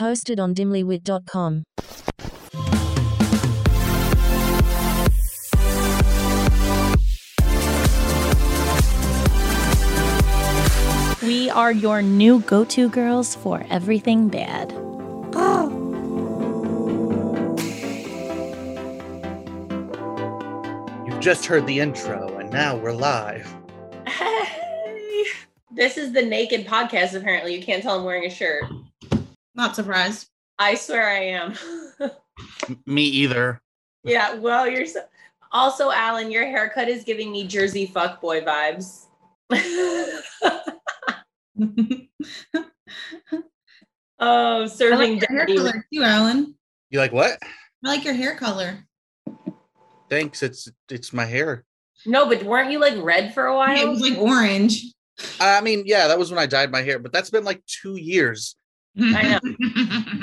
Hosted on dimlywit.com. We are your new go to girls for everything bad. You've just heard the intro, and now we're live. Hey, this is the naked podcast. Apparently, you can't tell I'm wearing a shirt. Not surprised. I swear I am. Me either. yeah. Well, you're so. Also, Alan, your haircut is giving me Jersey fuckboy vibes. oh, I like serving your hair color too, Alan. You like what? I like your hair color. Thanks. It's it's my hair. No, but weren't you like red for a while? Yeah, it was like orange. I mean, yeah, that was when I dyed my hair, but that's been like two years. I know.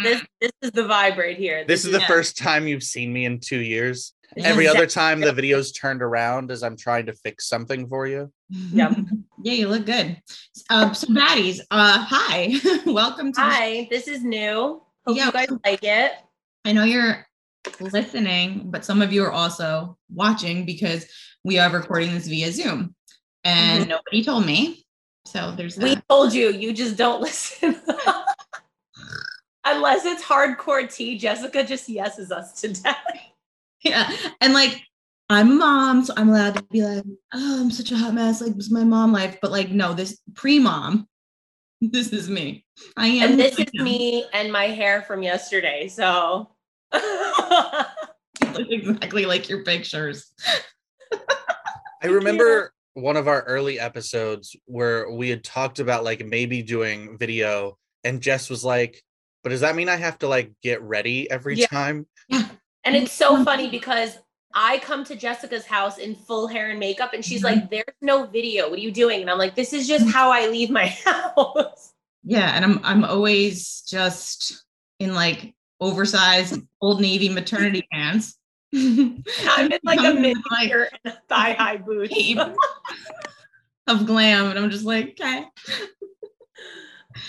this this is the vibe right here. This is the Yeah. first time you've seen me in two years. Every other time the video's turned around as I'm trying to fix something for you. Yep. yeah, you look good. Um, so baddies, uh, hi, welcome to. Hi, this is new. Hope Yeah. you guys like it. I know you're listening, but some of you are also watching because we are recording this via Zoom, and nobody told me. So there's We told you, you just don't listen. Unless it's hardcore tea, Jessica just yeses us to death. yeah, and like I'm a mom, so I'm allowed to be like, oh, I'm such a hot mess. Like, this is my mom life, but like, no, this pre-mom, this is me. I am. And this is me and my hair from yesterday. So exactly like your pictures. I remember one of our early episodes where we had talked about like maybe doing video, and Jess was like, "But does that mean I have to like get ready every Yeah. time?" and it's so funny because I come to Jessica's house in full hair and makeup, and she's mm-hmm. like, There's no video. What are you doing? And I'm like, This is just mm-hmm. how I leave my house. Yeah, and I'm I'm always just in like oversized old navy maternity pants. I'm in like a mid with, like, and a thigh high boots. of glam, and I'm just like, okay.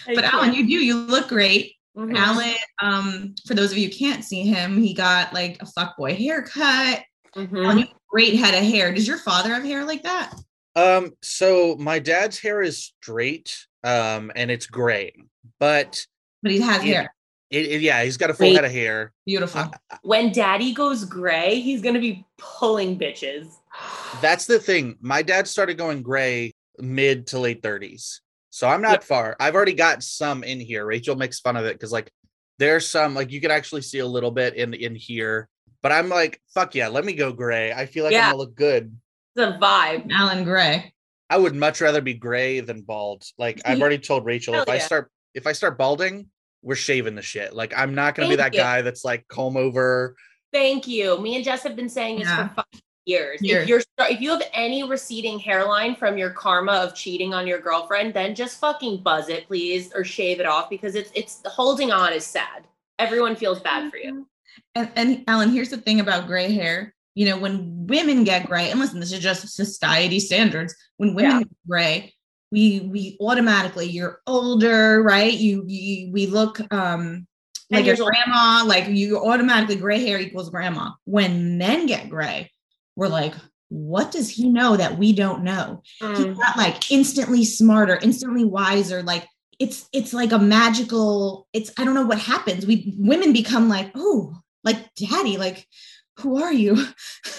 I But can't. Alan, you do you look great. Mhm. Alan, um, for those of you who can't see him, he got like a fuckboy haircut. Mhm. Alan, you have a great head of hair. Does your father have hair like that? Um, so my dad's hair is straight, um, and it's gray, but But he has Yeah. hair. it, it- yeah, he's got a full Wait. head of hair. Beautiful. When daddy goes gray, he's gonna be pulling bitches. That's the thing. My dad started going gray mid to late 30s. So I'm not far. I've already got some in here. Rachel makes fun of it because like there's some like you can actually see a little bit in in here. But I'm like, fuck yeah, let me go gray. I feel like Yeah. I'm gonna look good. It's a vibe. Alan Gray. I would much rather be gray than bald. Like I've already told Rachel Hell if I start if I start balding, we're shaving the shit. Like I'm not gonna be that you. guy that's like comb over. Thank you. Me and Jess have been saying this Yeah. for five years. Years. If you're if you have any receding hairline from your karma of cheating on your girlfriend, then just fucking buzz it, please, or shave it off because it's it's holding on is sad. Everyone feels bad for you. And, and Alan, here's the thing about gray hair. You know, when women get gray, and listen, this is just society standards. When women Yeah. get gray, we we automatically you're older, right? You, you we look um like your grandma, like you automatically gray hair equals grandma. When men get gray, we're like, what does he know that we don't know? He Mm. got like instantly smarter, instantly wiser. Like it's it's like a magical. It's I don't know what happens. We women become like, oh, like daddy, like who are you?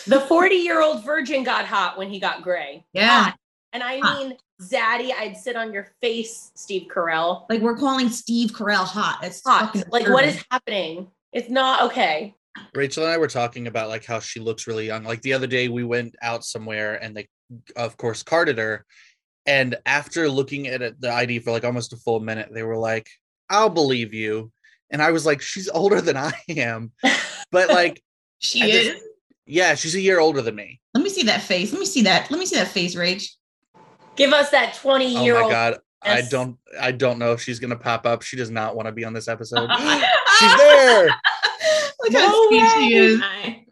The 40 year old virgin got hot when he got gray. Yeah, Hot. And I Hot. mean, Zaddy, I'd sit on your face, Steve Carell. like we're calling Steve Carell hot. It's Hot. Like, what disturbing. happening? It's not okay. Rachel and I were talking about like how she looks really young. Like the other day we went out somewhere and they of course carded her. And after looking at the ID for like almost a full minute, they were like, I'll believe you. And I was like, she's older than I am. But like, she I is? just- yeah, she's a year older than me. Let me see that face. Let me see that. Let me see that face, Rach. Give us that 20 year old. Oh year my old. god. I don't I don't know if she's gonna pop up. She does not want to be on this episode. She's she's there. Look No how sweet she is. Hi.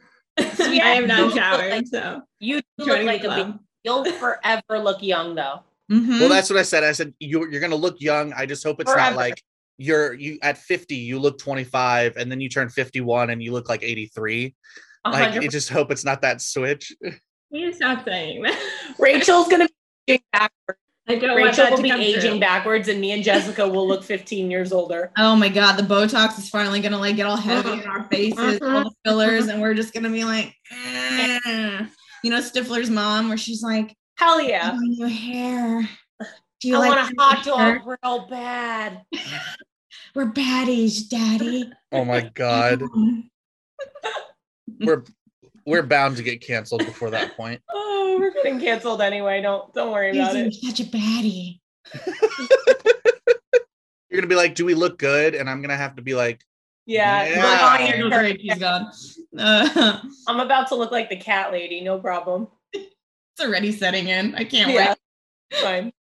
Yeah, I have you not showered, like- so You look like a big. You'll forever look young, though. Mhm. Well, that's what I said. I said you're you're gonna look young. I just hope it's Forever. not like you're you at 50 you look 25 and then you turn 51 and you look like 83 A like hundred you just hope it's not that switch You stop saying that. Rachel's gonna be aging backwards. I don't want Rachel that will to be aging true. backwards, and me and Jessica will look 15 years older. Oh my god, the Botox is finally gonna like get all heavy in our faces, all the fillers, and we're just gonna be like, eh. you know, Stifler's mom, where she's like, Hell "I yeah! want your hair. Do you I like want a your hot hair? dog real bad. We're baddies, daddy. oh my god we're we're bound to get canceled before that point Oh, we're getting canceled anyway. Don't don't worry about You're it. such a baddie. you're gonna be like do we look good and i'm gonna have to be like Yeah, Yeah. we're Oh, going here in goes her- Rach, he's gone. Uh, I'm about to look like the cat lady. No problem. it's already setting in. I can't Yeah, wait. fine.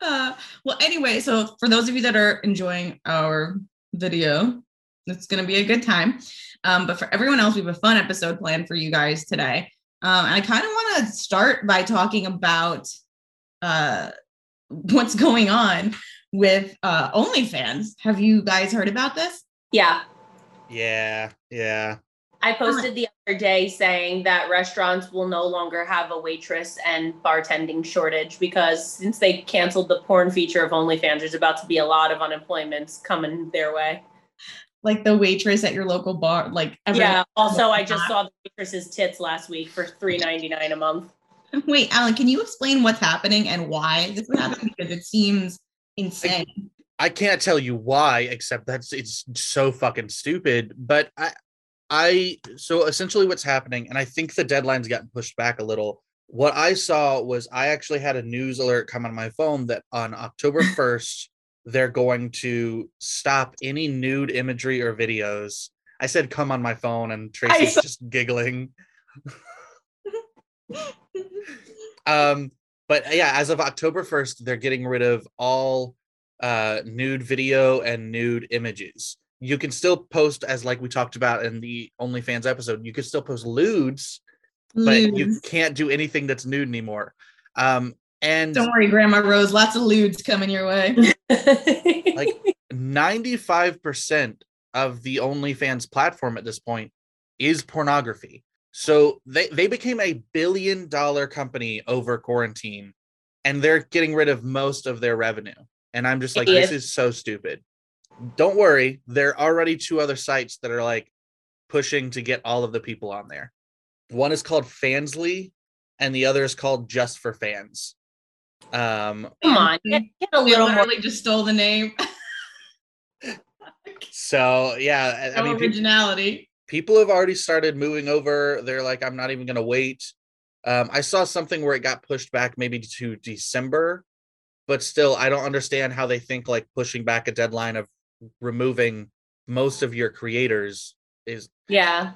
uh, well, anyway, so for those of you that are enjoying our video, it's going to be a good time. Um, but for everyone else, we have a fun episode planned for you guys today. Um, and I kind of want to start by talking about uh, what's going on with uh, OnlyFans. Have you guys heard about this? Yeah, yeah yeah I posted the other day saying that restaurants will no longer have a waitress and bartending shortage because since they canceled the porn feature of OnlyFans, there's about to be a lot of unemployments coming their way. Like the waitress at your local bar, like Yeah. Also, I just saw the waitress's tits last week for three ninety nine a month. Wait, Alan, can you explain what's happening and why this is happening? Because it seems insane. I can't tell you why, except that's it's so fucking stupid. But I, I so essentially what's happening, and I think the deadline's gotten pushed back a little. What I saw was I actually had a news alert come on my phone that on October first they're going to stop any nude imagery or videos. I said come on my phone, and Tracy's saw- just giggling. um, but yeah, as of October first, they're getting rid of all uh nude video and nude images. You can still post as like we talked about in the OnlyFans episode, you can still post lewds, but you can't do anything that's nude anymore. Um and Don't worry, Grandma Rose. Lots of lewds coming your way. like 95% of the OnlyFans platform at this point is pornography. So they, they became a billion dollar company over quarantine and they're getting rid of most of their revenue. And I'm just like, this is so stupid. Don't worry, there are already two other sites that are like pushing to get all of the people on there. One is called Fansly and the other is called Just for Fans. Um, Come on, get, get a We little more. just stole the name. so yeah, I- I mean, originality. people have already started moving over. They're like, I'm not even going to wait. Um, I saw something where it got pushed back maybe to December, but still, I don't understand how they think like pushing back a deadline of removing most of your creators is. Yeah,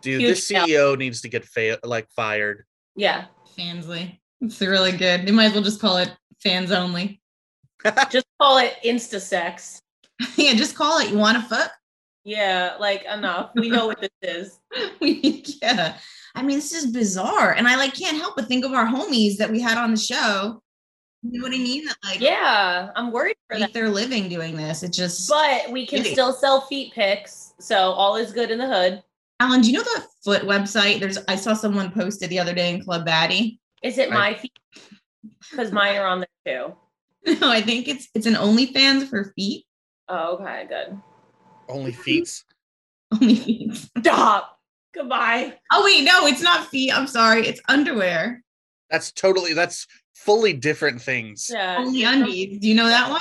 Dude, Huge this fail. CEO needs to get fa- like fired. yeah. Fansly. It's really good. They might as well just call it fans only. Just call it Insta sex. yeah, just call it. You want to fuck? Yeah, like enough. We know what this is. We yeah. I mean, this is bizarre. And I like can't help but think of our homies that we had on the show. You know what I mean? That like Yeah, I'm worried for make that. their living doing this. It just But we can Idiot. still sell feet pics, so all is good in the hood. Alan, do you know the foot website? There's I saw someone posted the other day in Club Baddie. Is it I- my feet? Because mine are on there too. No, I think it's it's an OnlyFans for feet. Oh, okay, good. Only feet. Only feet. Stop. Goodbye. Oh wait, no, it's not feet. I'm sorry. It's underwear. That's totally, that's fully different things. Yeah. Only undies. Do you know that one?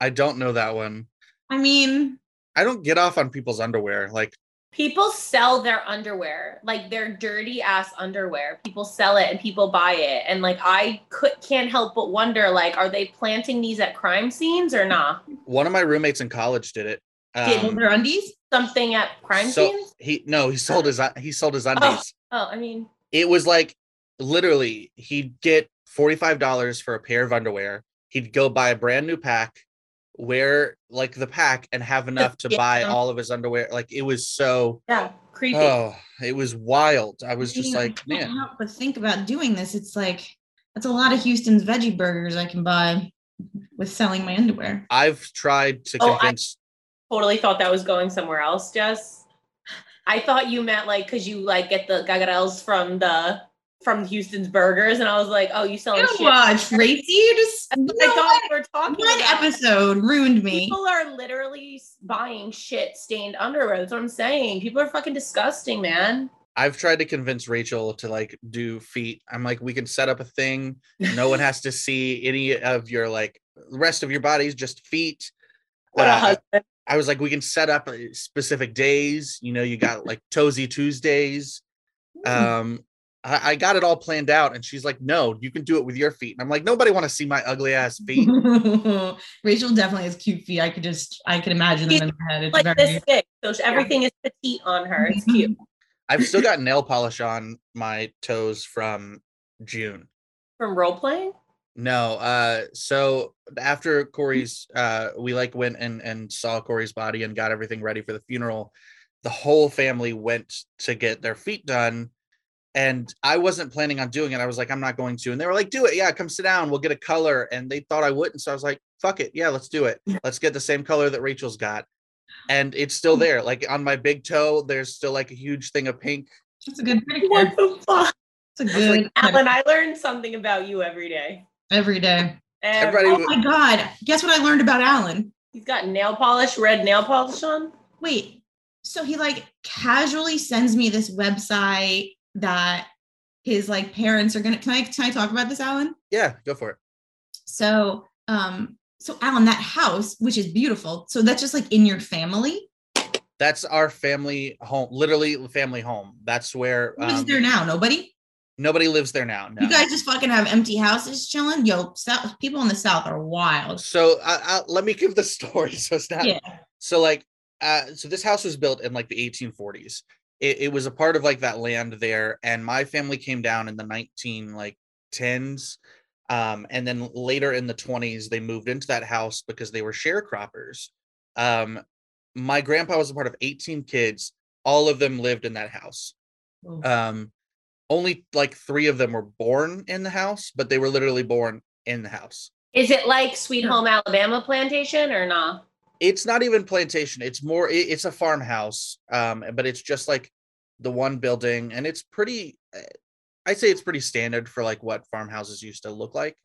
I don't know that one. I mean, I don't get off on people's underwear. Like, People sell their underwear, like their dirty ass underwear. People sell it and people buy it. And like I could can't help but wonder, like, are they planting these at crime scenes or not? one of my roommates in college did it. Did Um, their undies? Something at crime so scenes? he no, he sold his he sold his undies. Oh, I mean, it was like literally he'd get $45 for a pair of underwear he'd go buy a brand new pack wear like the pack and have enough to buy all of his underwear like it was so yeah, creepy. oh it was wild i was just Yeah, like I can't man help but think about doing this. It's like that's a lot of Houston's veggie burgers I can buy with selling my underwear. I've tried to Oh, I- Totally thought that was going somewhere else, Jess. I thought you meant like because you like get the gagarels from the from Houston's Burgers, and I was like, oh, you selling You shit. don't watch Racy. You just I thought what? you were talking one about. episode ruined me. People are literally buying shit stained underwear. That's what I'm saying. People are fucking disgusting, man. I've tried to convince Rachel to like do feet. I'm like, we can set up a thing. No one has to see any of your like rest of your bodies, just feet. What a Uh, husband. I was like, we can set up uh, specific days. You know, you got like Toesy Tuesdays. Um, I, I got it all planned out, and she's like, "No, you can do it with your feet." And I'm like, "Nobody want to see my ugly ass feet." Rachel definitely has cute feet. I could just I could imagine them in my head. It's Like very this thick, so everything is petite on her. It's cute. I've still got nail polish on my toes from June. From role playing, No, uh, so after Corey's, uh, we like went and and saw Corey's body and got everything ready for the funeral. The whole family went to get their feet done, and I wasn't planning on doing it. I was like, I'm not going to, and they were like, Do it, yeah, come sit down, we'll get a color. And they thought I wouldn't, so I was like, Fuck it, yeah, let's do it. Let's get the same color that Rachel's got, and it's still mm. there. Like on my big toe, there's still like a huge thing of pink. That's a good pedicure. what the fuck, It's a good Alan? I learn something about you every day. every day. Everybody Oh my god. Guess what I learned about Alan? He's got nail polish, red nail polish on. Wait. So he like casually sends me this website that his like parents are gonna can I can I talk about this, Alan? Yeah, go for it. So um so Alan, that house, which is beautiful, so that's just like in your family. That's our family home, literally family home. That's where Who's um, there now? Nobody? nobody lives there now. No. You guys just fucking have empty houses chilling. Yo, south, people in the south are wild. so I, I, let me give the story. So it's not. Yeah. So like, uh, so this house was built in like the 1840s. It, it was a part of like that land there, and my family came down in the 19 like tens. Um, and then later in the 20s, they moved into that house because they were sharecroppers. Um, my grandpa was a part of 18 kids. All of them lived in that house. Oh. Um, only like three of them were born in the house, but they were literally born in the house. Is it like Sweet Home Alabama plantation or not? It's not even plantation. It's more. it- it's a farmhouse, um, but it's just like the one building, and it's pretty. uh, I'd say it's pretty standard for like what farmhouses used to look like.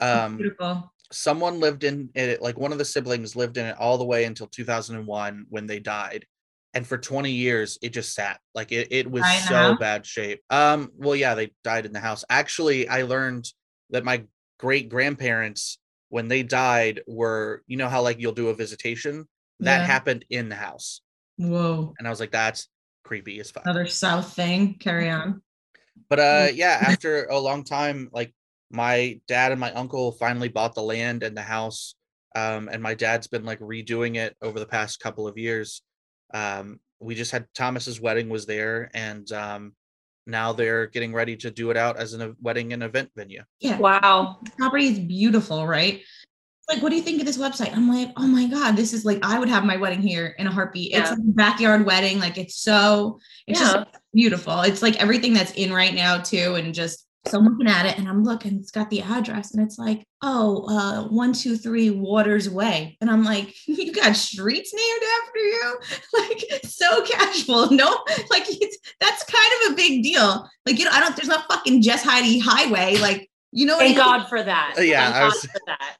Um, beautiful. someone lived in it like one of the siblings lived in it all the way until 2001 when they died and for 20 years it just sat like it, it was so bad shape um well yeah they died in the house actually i learned that my great grandparents when they died were you know how like you'll do a visitation that Yeah. happened in the house Whoa. and i was like that's creepy as fuck Another south thing. Carry on. but uh yeah after a long time like my dad and my uncle finally bought the land and the house um and my dad's been like redoing it over the past couple of years um we just had thomas's wedding was there and um now they're getting ready to do it out as a wedding and event venue Yeah. Wow. property is beautiful, right? Like, what do you think of this website? I'm like, oh my God, this is like, I would have my wedding here in a heartbeat. It's like a backyard wedding. Like, it's so, it's Yeah. just beautiful. It's like everything that's in right now, too. And just, so I'm looking at it and I'm looking, it's got the address and it's like, oh, uh, 123 Waters Way. And I'm like, you got streets named after you? Like, so casual. No, like, it's, that's kind of a big deal. Like, you know, I don't, there's not fucking Jess Heidi Highway. Like, you know what Thank mean? God for that. Uh, yeah, Thank I God was- for that.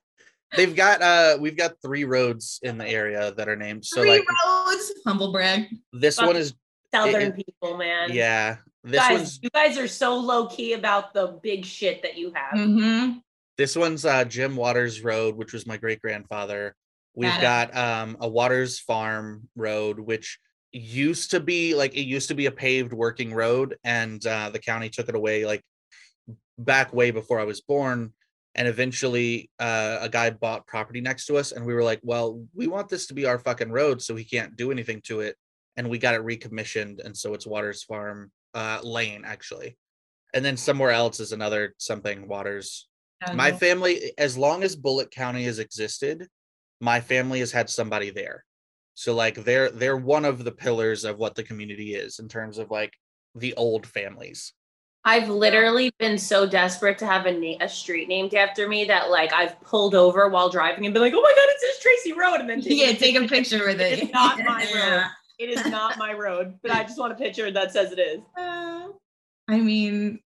they've got uh we've got three roads in the area that are named so Three like roads. Humble brag. this Fuck one is Southern it- people, man. yeah this guys, one's you guys are so low key about the big shit that you have. Mm-hmm. This one's uh, Jim Waters Road, which was my great grandfather. We've Got got um, a Waters Farm Road, which used to be like it used to be a paved working road, and uh, the county took it away like back way before I was born. And eventually, uh, a guy bought property next to us, and we were like, "Well, we want this to be our fucking road, so he can't do anything to it." And we got it recommissioned, and so it's Waters Farm uh, Lane actually. And then somewhere else is another something Waters my family as long as bullitt county has existed my family has had somebody there so like they're they're one of the pillars of what the community is in terms of like the old families I've literally been so desperate to have a, na- a street named after me that like I've pulled over while driving and been like, oh my god, it's this Tracy Road, and then taken Yeah, take a picture with it. It's not my road. Yeah. It is not my road, but I just want a picture that says it is. Uh, I mean,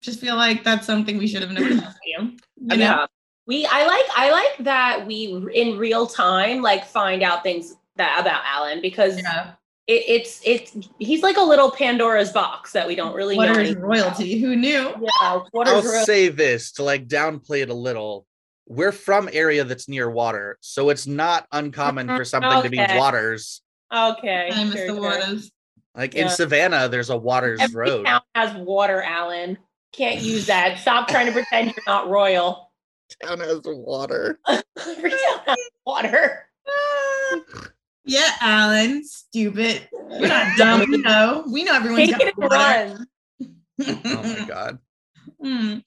just feel like that's something we should have known about you. You know? Yeah. We I like I like that we in real time like find out things that about Alan because Yeah. it, it's it's he's like a little Pandora's box that we don't really What know. is anything royalty? Who knew? Yeah, what I'll is royalty? say this to like downplay it a little. We're from area that's near water, so it's not uncommon for something to be waters. Okay. I miss sure, the sure. waters. Like Yeah. in Savannah, there's a waters Every road. town has water, Alan. Can't use that. Stop trying to pretend you're not royal. Town has water. Every town has water. Yeah, Alan, stupid. We're not dumb. We know. We know everyone's Take got it water. Oh my god. Hmm.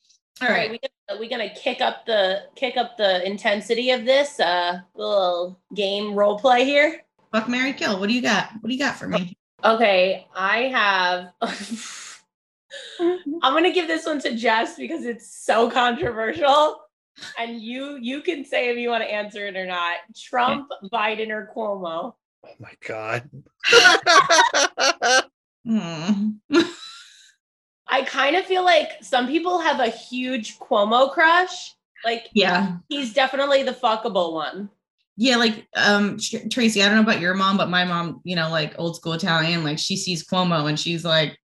All All right, right. we gonna, we gonna kick up the kick up the intensity of this uh little game role play here. Fuck Mary Kill. What do you got? What do you got for me? Okay, I have. I'm gonna give this one to Jess because it's so controversial, and you you can say if you want to answer it or not. Trump, Biden, or Cuomo? Oh my god. Hmm. I kind of feel like some people have a huge Cuomo crush. Like Yeah. he's definitely the fuckable one. Yeah, like um Tracy, I don't know about your mom, but my mom, you know, like old school Italian, like she sees Cuomo and she's like,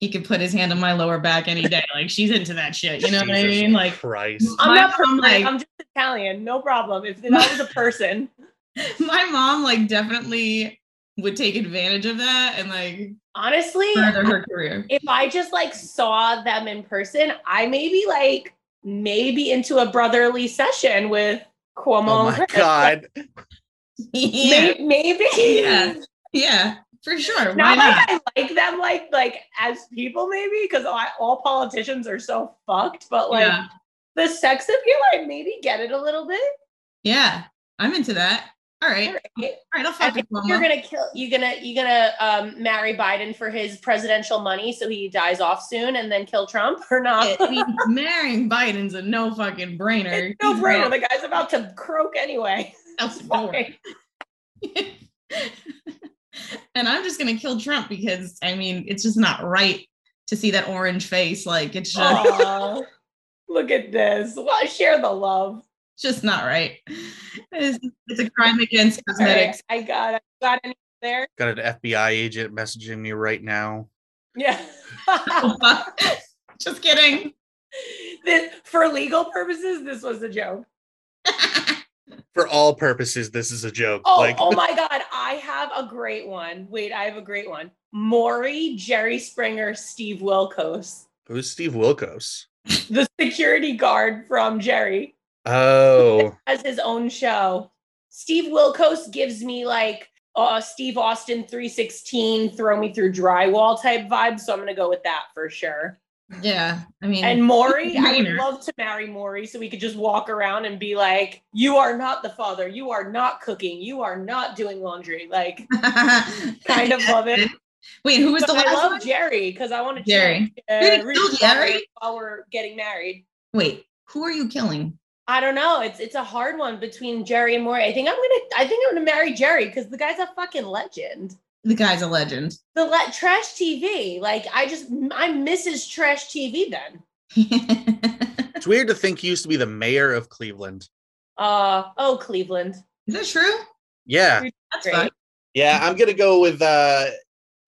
he could put his hand on my lower back any day. Like she's into that shit. You know what I Jesus mean? Like Christ. I'm not from like- I'm just Italian. No problem. If that was a person. my mom like definitely would take advantage of that and like Honestly, further her career. if I just like saw them in person, I may be like maybe into a brotherly session with Cuomo. Oh my god. yeah. Maybe. Yeah. Yeah, for sure. Why Not not? like I like them like like as people maybe because all politicians are so fucked, but like yeah. the sex appeal, I maybe get it a little bit. yeah, I'm into that. All right. All right. All right, I'll fuck you're gonna kill. You're gonna you're gonna um, marry Biden for his presidential money, so he dies off soon, and then kill Trump or not? I mean, marrying Biden's a no fucking brainer. No brainer. The guy's about to croak anyway. That's It's fine. fine. and I'm just gonna kill Trump because I mean it's just not right to see that orange face. Like it's just look at this. Well, share the love. Just not right. It's, it's a crime against All right, cosmetics. I got. it. got any there. Got an FBI agent messaging me right now. Yeah. just kidding. this, for legal purposes, this was a joke. For all purposes, this is a joke. Oh, like oh my God. I have a great one. Wait, I have a great one. Maury, Jerry Springer, Steve Wilkos, who's Steve Wilkos? the security guard from Jerry, Oh, has his own show. Steve Wilkos gives me like uh, Steve Austin 316, throw me through drywall type vibe. So I'm going to go with that for sure. Yeah, I mean, And Maury, I would love to marry Maury so we could just walk around and be like, you are not the father. You are not cooking. You are not doing laundry. Like, kind of love it. Wait, who was But the I love one? Jerry because I want to Jerry. Uh, Who did Reese kill Jerry? While, while we're getting married. Wait, who are you killing? I don't know. It's it's a hard one between Jerry and Maury. I think I'm gonna I think I'm gonna marry Jerry because the guy's a fucking legend. The guy's a legend. The le- trash TV. Like I just I'm Mrs. Trash TV then. it's weird to think he used to be the mayor of Cleveland. Uh oh Cleveland. Is that true? Yeah. That's Great. fun. Yeah, I'm gonna go with uh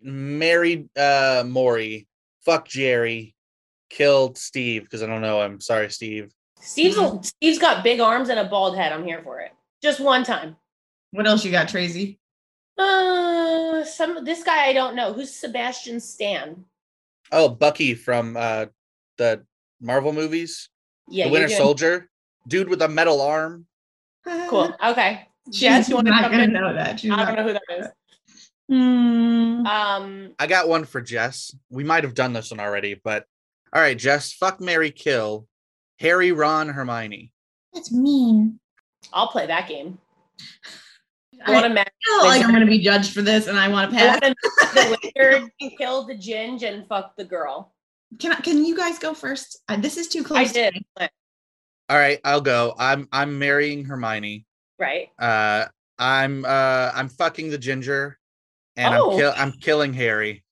married uh Maury. Fuck Jerry. Killed Steve because I don't know him. Sorry, Steve. Steve's Mm-hmm. a, Steve's got big arms and a bald head. I'm here for it. Just one time. What else you got, Tracy? Uh, some this guy I don't know. Who's Sebastian Stan? Oh, Bucky from uh the Marvel movies. Yeah, the Winter doing- Soldier. Dude with a metal arm. Cool. Okay. She's Jess, you want to not jump gonna in? know that. She's I don't know who that is. Hmm. Um, I got one for Jess. We might have done this one already, but all right, Jess. Fuck Mary Kill. Harry, Ron, Hermione. That's mean. I'll play that game. I I want to match. feel like I'm gonna be judged for this, and I want to pass. want the wizard kill the ginge and fuck the girl. Can I, can you guys go first? Uh, this is too close. I to did. me. All right, I'll go. I'm I'm marrying Hermione. Right. Uh, I'm uh I'm fucking the ginger, and Oh. I'm kill I'm killing Harry.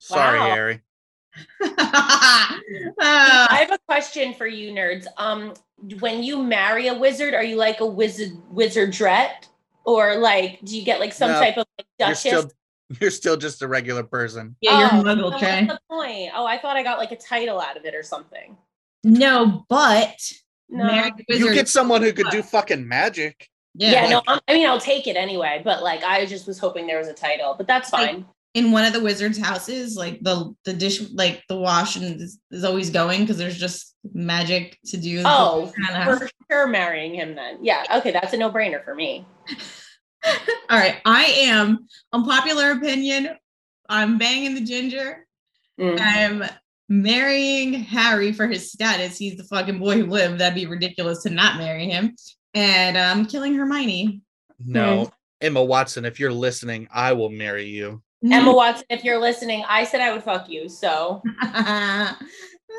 Sorry, Wow. Harry. Uh, I have a question for you nerds. Um, when you marry a wizard, are you like a wizard wizardrette? Or like do you get like some No, type of like You're duchess? still you're still just a regular person. yeah, you're Oh, muggle, then Trey. What's the point? Oh, I thought I got like a title out of it or something. No, but No. married You get someone who could do fucking magic. yeah. yeah, no, I'm, I mean I'll take it anyway, but like I just was hoping there was a title, but that's Like, fine. In one of the wizards' houses, like the the dish, like the wash, and is, is always going because there's just magic to do. Oh, Kinda- for sure marrying him then. Yeah, okay, that's a no-brainer for me. All right, I am unpopular opinion. I'm banging the ginger. Mm. I'm marrying Harry for his status. He's the fucking boy who lived. That'd be ridiculous to not marry him. And I'm killing Hermione. No, Emma Watson, if you're listening, I will marry you. Emma mm. Watson, if you're listening, I said I would fuck you. So and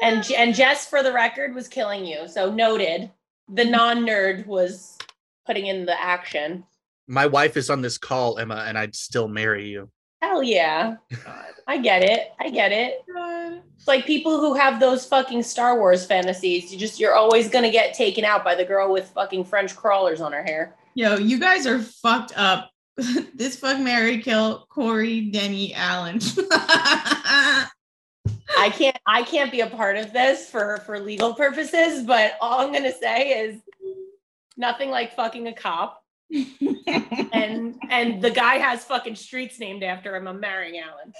and Jess, for the record, was killing you. So noted. The mm. non-nerd was putting in the action. My wife is on this call, Emma, and I'd still marry you. Hell yeah. I get it. I get it. It's like people who have those fucking Star Wars fantasies. You just you're always gonna get taken out by the girl with fucking French crawlers on her hair. Yo, you guys are fucked up. this fuck Mary kill Corey, Denny, Alan. I can't I can't be a part of this for for legal purposes, but all I'm gonna say is nothing like fucking a cop. And and the guy has fucking streets named after him. I'm marrying Alan.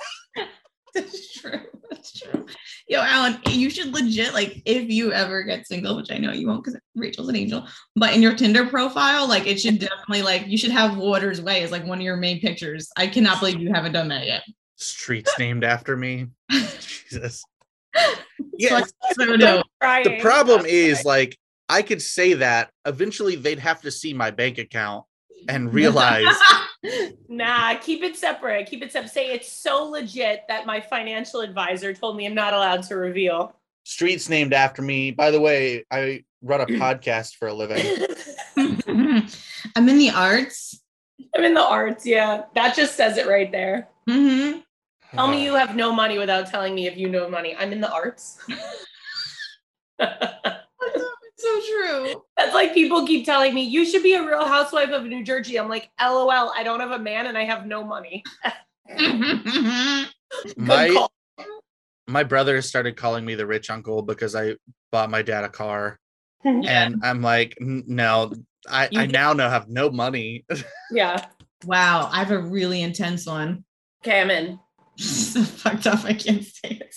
That's true. That's true. Yo, Alan, you should legit like if you ever get single, which I know you won't because Rachel's an angel, but in your Tinder profile, like it should definitely like you should have Waters Way as like one of your main pictures. I cannot believe you haven't done that yet. Streets named after me. Jesus. Yeah, like, so dope. the problem is like I could say that eventually they'd have to see my bank account and realize Nah, keep it separate. Keep it separate. Say it's so legit that my financial advisor told me I'm not allowed to reveal. streets named after me. By the way, I run a podcast for a living. I'm in the arts. I'm in the arts, yeah. That just says it right there. hmm Tell me you have no money without telling me if you know money. I'm in the arts. so true. That's like people keep telling me you should be a real housewife of New Jersey. I'm like, LOL, I don't have a man and I have no money. My call. my brother started calling me the rich uncle because I bought my dad a car, and I'm like, no, I You I did- now know have no money. Yeah. wow, I have a really intense one. Okay, I'm in. so fucked up. I can't say it.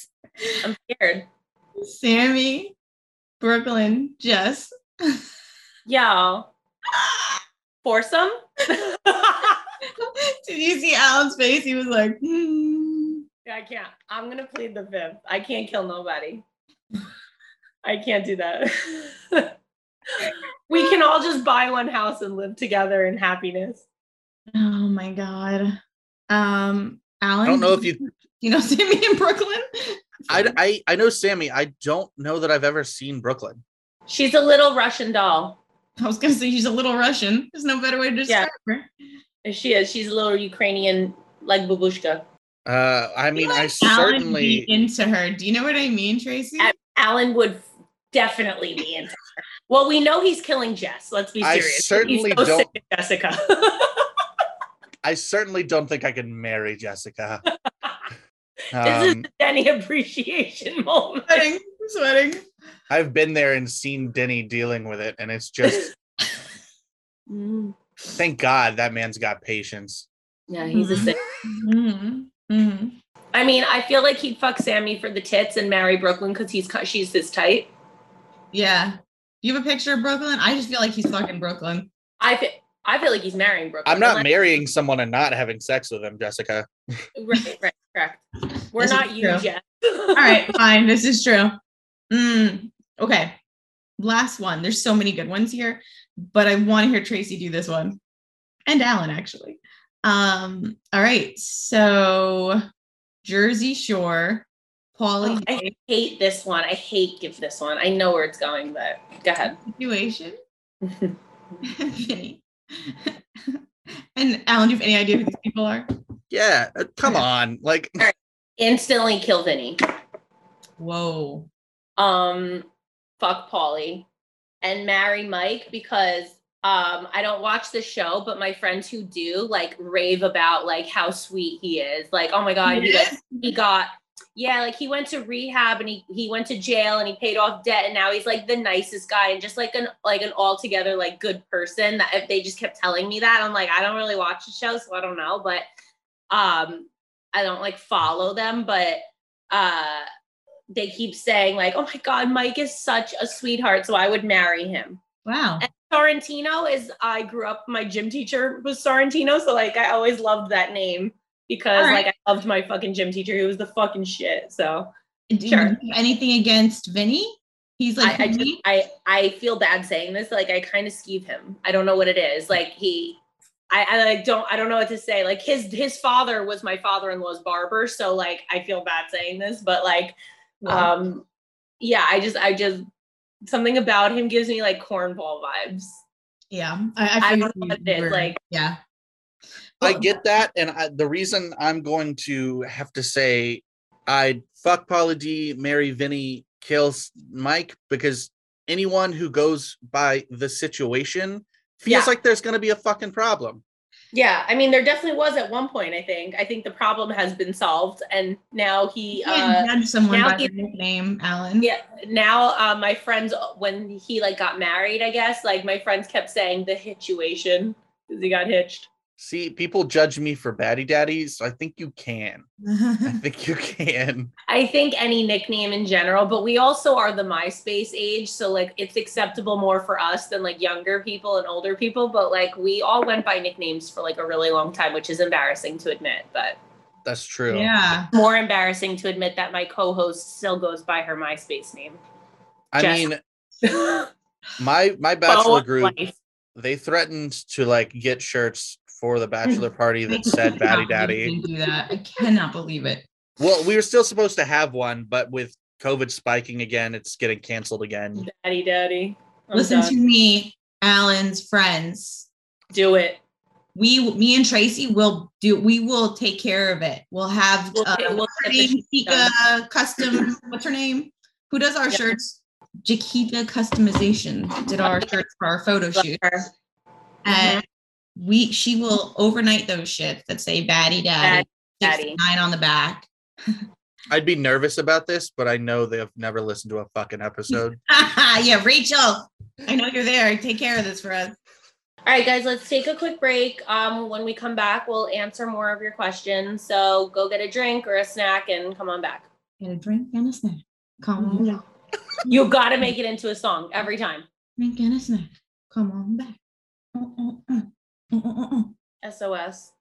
I'm scared. Sammy, Brooklyn, Jess. Yeah. Foursome? Did you see Alan's face? He was like, hmm. I can't. I'm gonna plead the fifth. I can't kill nobody. I can't do that. we can all just buy one house and live together in happiness. Oh my god. Um, Alan. I don't know if you. You know Sammy in Brooklyn. I, I I know Sammy. I don't know that I've ever seen Brooklyn. She's a little Russian doll. I was gonna say she's a little Russian. There's no better way to describe her. And She is. She's a little Ukrainian, like babushka. Uh, I mean, I Alan certainly. be into her. Do you know what I mean, Tracy? Alan would definitely be into her. Well, we know he's killing Jess. Let's be serious. I serious. certainly he's so don't- sick of Jessica. I certainly don't think I can marry Jessica. This is Um, the Denny appreciation moment. sweating, sweating. I've been there and seen Denny dealing with it, and it's just Mm. thank God that man's got patience. Yeah, he's a sick. hmm hmm I mean, I feel like he'd fuck Sammy for the tits and marry Brooklyn because he's ki- she's his type. Yeah. You have a picture of Brooklyn? I just feel like he's fucking Brooklyn. I feel I feel like he's marrying Brooklyn. I'm not Unless- marrying someone and not having sex with them, Jessica. Right, right, correct. We're This not you, true. Jeff. All right, fine. This is true. Mm, okay. Last one. There's so many good ones here, but I want to hear Tracy do this one. And Alan, actually. Um, all right. So Jersey Shore, Pauly Oh, I hate this one. I hate give this one. I know where it's going, but go ahead. situation. Vinny. and Alan, do you have any idea who these people are? Yeah, uh, come on. Like Instantly kill Vinny. Whoa. Um, fuck Pauly, and marry Mike because um I don't watch the show, but my friends who do like rave about like how sweet he is. Like, oh my god, He he, like, is? he got yeah, like he went to rehab and he he went to jail and he paid off debt and now he's like the nicest guy and just like an like an altogether like good person. That if they just kept telling me that, I'm like, I don't really watch the show, so I don't know, but um I don't like follow them, but uh they keep saying like, "Oh my god, Mike is such a sweetheart, so I would marry him." Wow. And Sorrentino is I grew up my gym teacher was Sorrentino, so like I always loved that name because right. like I loved my fucking gym teacher. He was the fucking shit. So Do you Sure. anything against Vinny? He's like I, I just I I feel bad saying this. Like I kind of skeeve him. I don't know what it is. Like he I, I like don't I don't know what to say. Like his his father was my father-in-law's barber, so like I feel bad saying this, but like Wow. um yeah, I just I just something about him gives me like cornball vibes. yeah. I, I figured don't know what it is, like- yeah. I get that, and I, the reason I'm going to have to say I'd fuck Pauly D, marry Vinny, kills Mike because anyone who goes by the situation feels Yeah. like there's going to be a fucking problem. Yeah, I mean there definitely was at one point, I think. I think the problem has been solved and now he You uh someone now by he- their nickname, Alan. Yeah, now uh, my friends when he like got married, I guess like my friends kept saying the situation because he got hitched. See, people judge me for baddie daddies. I think you can. I think you can. I think any nickname in general, but we also are the MySpace age, so like it's acceptable more for us than like younger people and older people. But like we all went by nicknames for like a really long time, which is embarrassing to admit, but That's true. yeah. more embarrassing to admit that my co-host still goes by her MySpace name. I Jess. mean, my my bachelor Oh, group, life. they threatened to like get shirts for the bachelor party that said cannot baddie believe daddy. Do that. I cannot believe it. Well, we were still supposed to have one, but with COVID spiking again, it's getting canceled again. Daddy, daddy. I'm Listen done. to me, Alan's friends. do it. We, me and Tracy will do. We will take care of it. We'll have We'll uh, we'll what's her get the name? shit Chica Custom. What's her name? Who does our Yeah. shirts? Jaquita Customization did our shirts for our photo shoot, and we she will overnight those shits that say "Baddie Daddy." Daddy. Nine on the back. I'd be nervous about this, but I know they've never listened to a fucking episode. yeah, Rachel. I know you're there. Take care of this for us. All right, guys, let's take a quick break. Um, when we come back, we'll answer more of your questions. So go get a drink or a snack and come on back. Get a drink and a snack. Come on, You got to make it into a song every time. drink and a snack. Come on back. Uh, uh, uh, uh. SOS.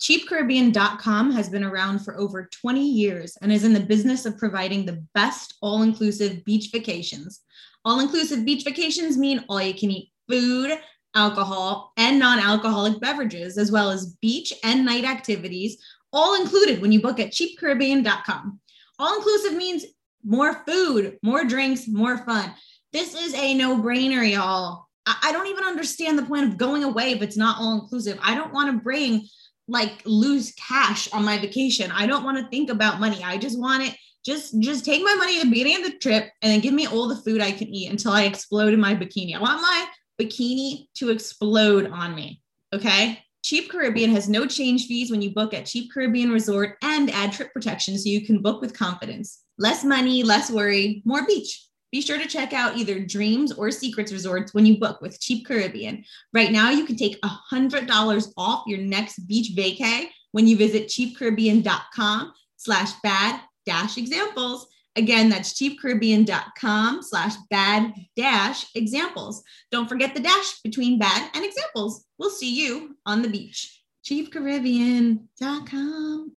CheapCaribbean.com has been around for over 20 years and is in the business of providing the best all inclusive beach vacations. All inclusive beach vacations mean all you can eat food, alcohol, and non alcoholic beverages, as well as beach and night activities, all included when you book at cheapcaribbean.com. All inclusive means more food, more drinks, more fun. This is a no brainer, y'all. I don't even understand the point of going away if it's not all inclusive. I don't want to bring like lose cash on my vacation. I don't want to think about money. I just want it just just take my money at the beginning of the trip and then give me all the food I can eat until I explode in my bikini. I want my bikini to explode on me. Okay? Cheap Caribbean has no change fees when you book at Cheap Caribbean Resort and add trip protection so you can book with confidence. Less money, less worry, more beach. Be sure to check out either Dreams or Secrets Resorts when you book with Cheap Caribbean. Right now, you can take $100 off your next beach vacay when you visit cheapcaribbean.com slash bad dash examples. Again, that's cheapcaribbean.com slash bad dash examples. Don't forget the dash between bad and examples. We'll see you on the beach. cheapcaribbean.com.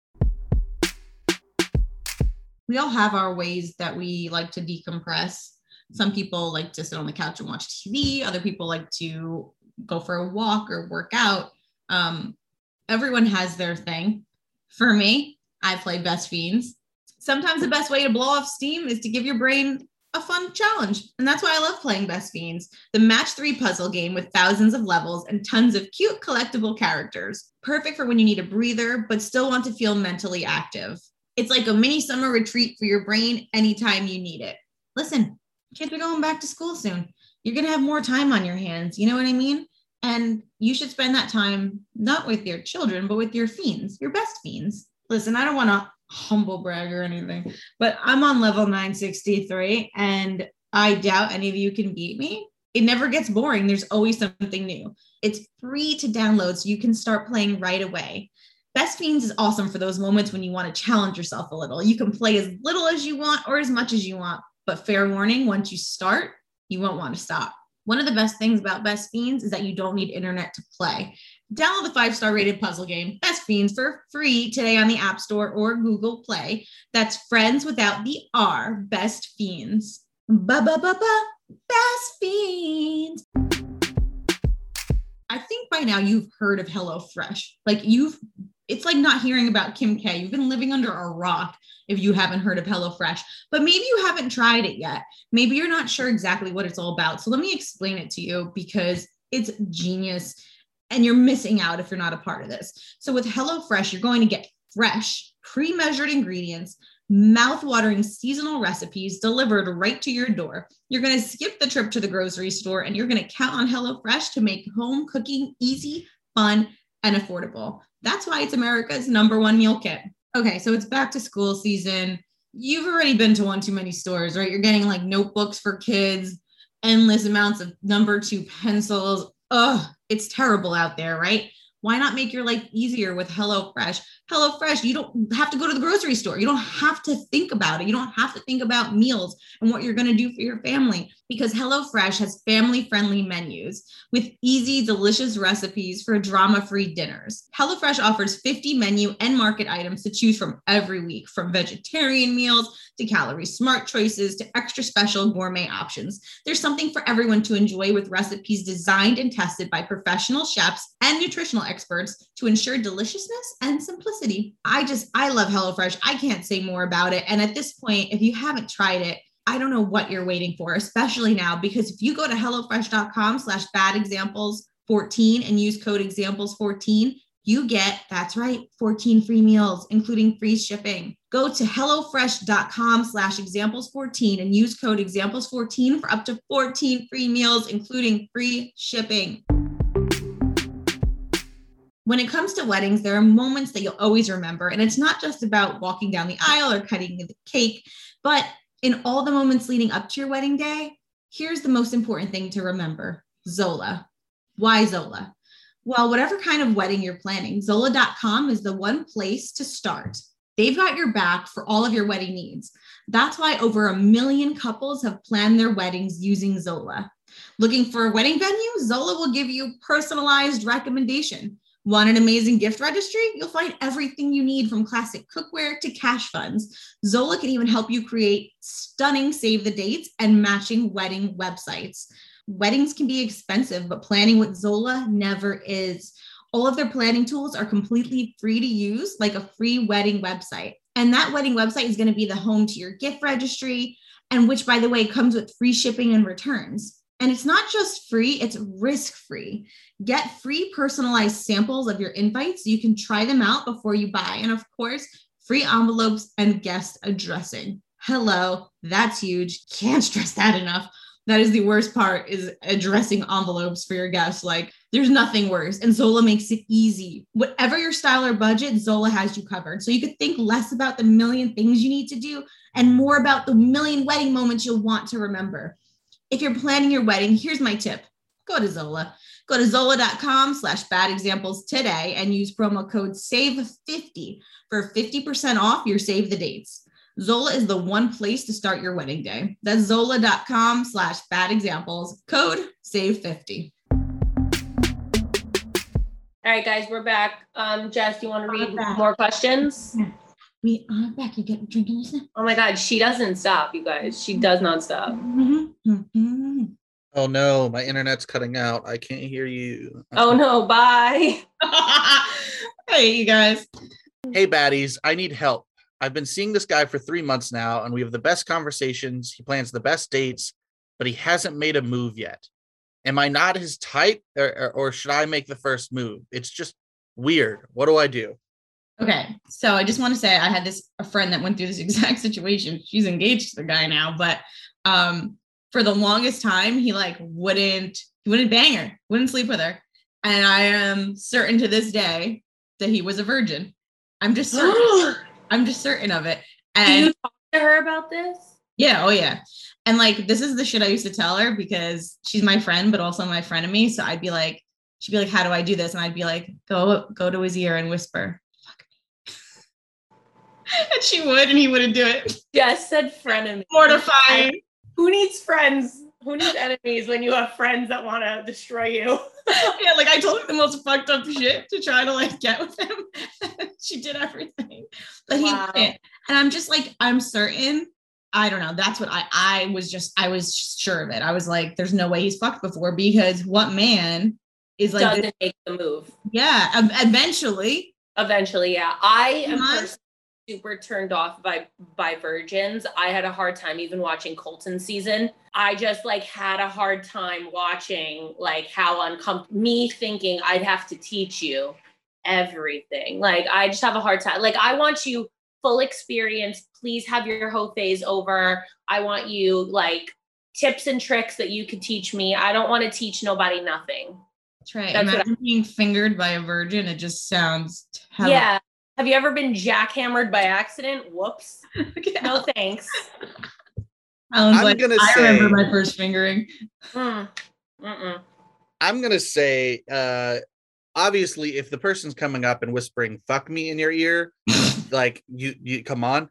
We all have our ways that we like to decompress. Some people like to sit on the couch and watch TV. Other people like to go for a walk or work out. Um, everyone has their thing. For me, I play Best Fiends. Sometimes the best way to blow off steam is to give your brain a fun challenge. And that's why I love playing Best Fiends, the match three puzzle game with thousands of levels and tons of cute collectible characters. Perfect for when you need a breather, but still want to feel mentally active. It's like a mini summer retreat for your brain anytime you need it. Listen, kids are going back to school soon. You're going to have more time on your hands. You know what I mean? And you should spend that time not with your children, but with your fiends, your best fiends. Listen, I don't want to humble brag or anything, but I'm on level 963 and I doubt any of you can beat me. It never gets boring. There's always something new. It's free to download, so you can start playing right away. Best Fiends is awesome for those moments when you want to challenge yourself a little. You can play as little as you want or as much as you want, but fair warning once you start, you won't want to stop. One of the best things about Best Fiends is that you don't need internet to play. Download the five star rated puzzle game, Best Fiends, for free today on the App Store or Google Play. That's friends without the R, Best Fiends. Ba ba ba ba, Best Fiends. I think by now you've heard of HelloFresh. Like you've, it's like not hearing about Kim K. You've been living under a rock if you haven't heard of HelloFresh, but maybe you haven't tried it yet. Maybe you're not sure exactly what it's all about. So let me explain it to you because it's genius and you're missing out if you're not a part of this. So with HelloFresh, you're going to get fresh, pre-measured ingredients, mouth-watering seasonal recipes delivered right to your door. You're going to skip the trip to the grocery store and you're going to count on HelloFresh to make home cooking easy, fun, and affordable. That's why it's America's number one meal kit. Okay, so it's back to school season. You've already been to one too many stores, right? You're getting like notebooks for kids, endless amounts of number two pencils. Ugh, it's terrible out there, right? Why not make your life easier with HelloFresh? HelloFresh, you don't have to go to the grocery store. You don't have to think about it. You don't have to think about meals and what you're going to do for your family because HelloFresh has family friendly menus with easy, delicious recipes for drama free dinners. HelloFresh offers 50 menu and market items to choose from every week, from vegetarian meals to calorie smart choices to extra special gourmet options. There's something for everyone to enjoy with recipes designed and tested by professional chefs and nutritional experts to ensure deliciousness and simplicity. I just, I love HelloFresh. I can't say more about it. And at this point, if you haven't tried it, I don't know what you're waiting for, especially now, because if you go to HelloFresh.com slash bad examples 14 and use code examples 14, you get, that's right, 14 free meals, including free shipping. Go to HelloFresh.com slash examples 14 and use code examples 14 for up to 14 free meals, including free shipping. When it comes to weddings, there are moments that you'll always remember. And it's not just about walking down the aisle or cutting the cake, but in all the moments leading up to your wedding day, here's the most important thing to remember Zola. Why Zola? Well, whatever kind of wedding you're planning, Zola.com is the one place to start. They've got your back for all of your wedding needs. That's why over a million couples have planned their weddings using Zola. Looking for a wedding venue? Zola will give you personalized recommendation. Want an amazing gift registry? You'll find everything you need from classic cookware to cash funds. Zola can even help you create stunning save the dates and matching wedding websites. Weddings can be expensive, but planning with Zola never is. All of their planning tools are completely free to use, like a free wedding website. And that wedding website is going to be the home to your gift registry, and which, by the way, comes with free shipping and returns. And it's not just free, it's risk free. Get free personalized samples of your invites so you can try them out before you buy. And of course, free envelopes and guest addressing. Hello, that's huge. Can't stress that enough. That is the worst part is addressing envelopes for your guests. Like there's nothing worse. And Zola makes it easy. Whatever your style or budget, Zola has you covered. So you could think less about the million things you need to do and more about the million wedding moments you'll want to remember. If you're planning your wedding, here's my tip. Go to Zola. Go to zola.com slash bad examples today and use promo code SAVE50 for 50% off your save the dates. Zola is the one place to start your wedding day. That's zola.com slash bad examples, code SAVE50. All right, guys, we're back. Um, Jess, do you want to read more questions? We are back. You get drinking this? Oh my God, she doesn't stop, you guys. She does not stop. Mm-hmm. Oh no, my internet's cutting out. I can't hear you. Oh no, bye. hey, you guys. Hey, baddies, I need help. I've been seeing this guy for three months now, and we have the best conversations. He plans the best dates, but he hasn't made a move yet. Am I not his type, or, or, or should I make the first move? It's just weird. What do I do? Okay, so I just want to say I had this a friend that went through this exact situation. She's engaged to the guy now, but um, for the longest time, he like wouldn't he wouldn't bang her, wouldn't sleep with her, and I am certain to this day that he was a virgin. I'm just certain. I'm just certain of it. Do And you talk to her about this? yeah, oh yeah. And like this is the shit I used to tell her because she's my friend, but also my friend of me. So I'd be like, she'd be like, How do I do this? And I'd be like, go go to his ear and whisper. and she would, and he wouldn't do it. Jess said frenemy. Mortifying. Who needs friends? Who needs enemies when you have friends that want to destroy you? yeah, like I told her the most fucked up shit to try to like get with him. she did everything. But Wow. he didn't. And I'm just like, I'm certain. I don't know. That's what I I was just I was just sure of it. I was like, there's no way he's fucked before because what man is like Doesn't make the move. yeah, eventually. Eventually, yeah. I am Months? Super turned off by by virgins. I had a hard time even watching Colton season. I just like had a hard time watching like how uncomfortable me thinking I'd have to teach you everything. Like I just have a hard time. Like I want you full experience. Please have your whole phase over. I want you like tips and tricks that you could teach me. I don't want to teach nobody nothing. That's right. That's Imagine being fingered by a virgin. It just sounds terrible. Yeah. Have you ever been jackhammered by accident? Whoops. No thanks. Alan's I'm like, gonna I remember say- my first fingering. Mm. I'm gonna say, uh, obviously, if the person's coming up and whispering "fuck me" in your ear, like you, you come on.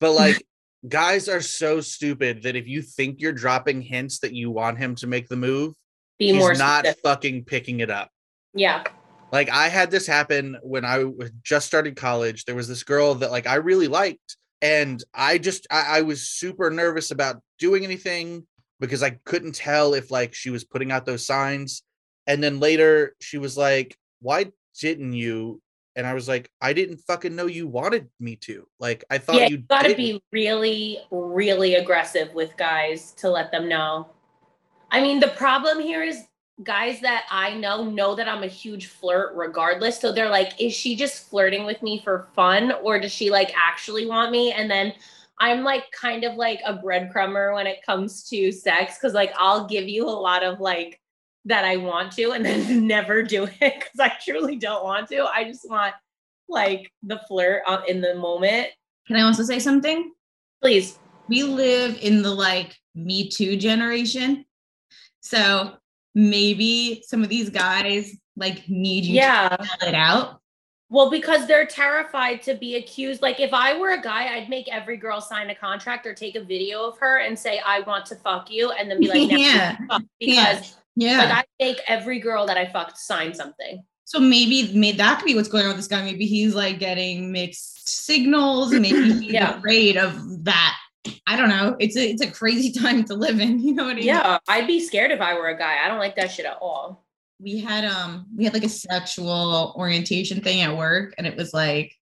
But like, guys are so stupid that if you think you're dropping hints that you want him to make the move, Be he's more not specific. fucking picking it up. Yeah. Like I had this happen when I just started college. There was this girl that like I really liked, and I just I, I was super nervous about doing anything because I couldn't tell if like she was putting out those signs. And then later she was like, "Why didn't you?" And I was like, "I didn't fucking know you wanted me to. Like I thought yeah, you you gotta be really, really aggressive with guys to let them know. I mean, the problem here is guys that I know know that I'm a huge flirt regardless. So they're like, is she just flirting with me for fun or does she like actually want me? And then I'm like kind of like a breadcrumber when it comes to sex because like I'll give you a lot of like that I want to and then never do it because I truly don't want to. I just want like the flirt uh, in the moment. Can I also say something? Please. we live in the like me too generation so maybe some of these guys like need you Yeah. to spell it out Well, because they're terrified to be accused. Like, if I were a guy, I'd make every girl sign a contract or take a video of her and say, I want to fuck you. And then be like, Yeah. fuck," Yeah. because yeah like I make every girl that I fucked sign something. so maybe maybe that could be what's going on with this guy maybe he's like getting mixed signals maybe he's Yeah. afraid of that i don't know it's a it's a crazy time to live in you know what i mean Yeah. I'd be scared if I were a guy. I don't like that shit at all. we had um we had like a sexual orientation thing at work and it was like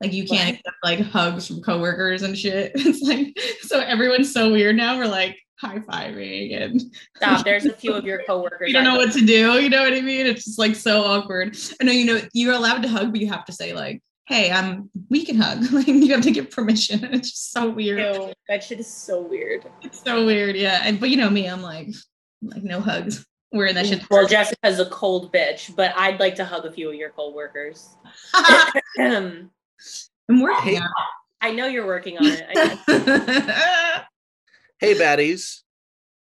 like you can't accept like hugs from coworkers and shit it's like so everyone's so weird now we're like high-fiving and Stop. There's a few of your coworkers. you don't know what to do you know what i mean it's just like so awkward i know you know you're allowed to hug but you have to say like hey i'm we can hug like you have to get permission it's just so weird Ew, that shit is so weird. it's so weird yeah and, but you know me i'm like like no hugs We're in that shit Well, Jessica's a cold bitch, but I'd like to hug a few of your coworkers. um, i'm working on I know you're working on it. I it. Hey, baddies.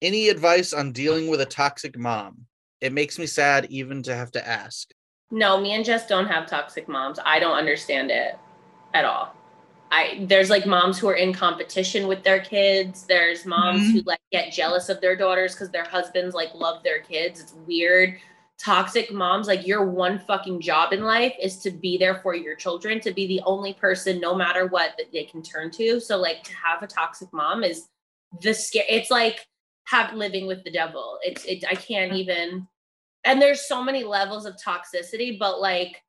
Any advice on dealing with a toxic mom? It makes me sad even to have to ask. No, me and Jess don't have toxic moms. I don't understand it at all. I there's like moms who are in competition with their kids. There's moms Mhm. who like get jealous of their daughters because their husbands like love their kids. It's weird. Toxic moms, like your one fucking job in life is to be there for your children, to be the only person, no matter what, that they can turn to. So like to have a toxic mom is the scare. It's like have living with the devil. It's it. I can't even and there's so many levels of toxicity but like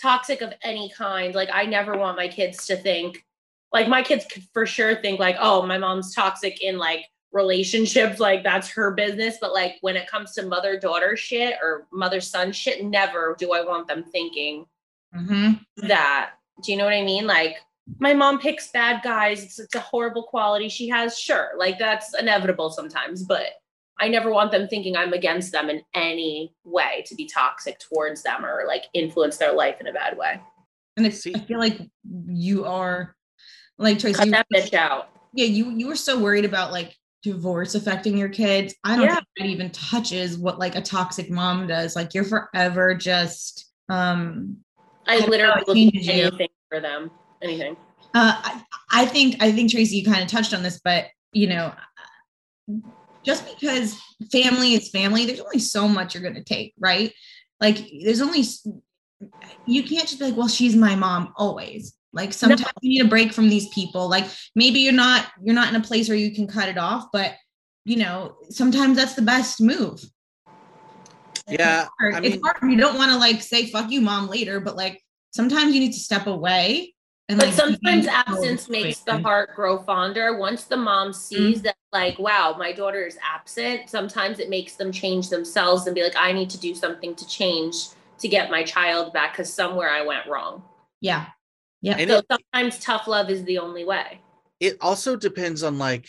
toxic of any kind. Like I never want my kids to think like my kids could for sure think like, oh, my mom's toxic in like relationships, like that's her business. But like when it comes to mother daughter shit or mother son shit, never do I want them thinking Mhm. that. Do you know what I mean? Like my mom picks bad guys. It's, it's a horrible quality she has. Sure, like that's inevitable sometimes, but I never want them thinking I'm against them in any way to be toxic towards them or like influence their life in a bad way. And it's, See- I feel like you are like Tracy. Cut that bitch out. yeah, you you were so worried about like divorce affecting your kids. I don't Yeah. think that even touches what like a toxic mom does. Like you're forever just um I I literally it will do you. anything for them. Anything. Uh, I, I think I think Tracy, you kind of touched on this, but you know, just because family is family, there's only so much you're going to take, right? Like, there's only you can't just be like, well, she's my mom always. Like sometimes you need a break from these people. Like maybe you're not you're not in a place where you can cut it off, but you know, sometimes that's the best move. Yeah, hard. I it's hard. You don't want to like say fuck you, mom, later, but like sometimes you need to step away. And But like, sometimes absence makes the heart grow fonder. Once the mom Mm-hmm. sees that, like, wow, my daughter is absent, sometimes it makes them change themselves and be like, I need to do something to change to get my child back because somewhere I went wrong. Yeah. Yeah. And So it, sometimes tough love is the only way. it also depends on like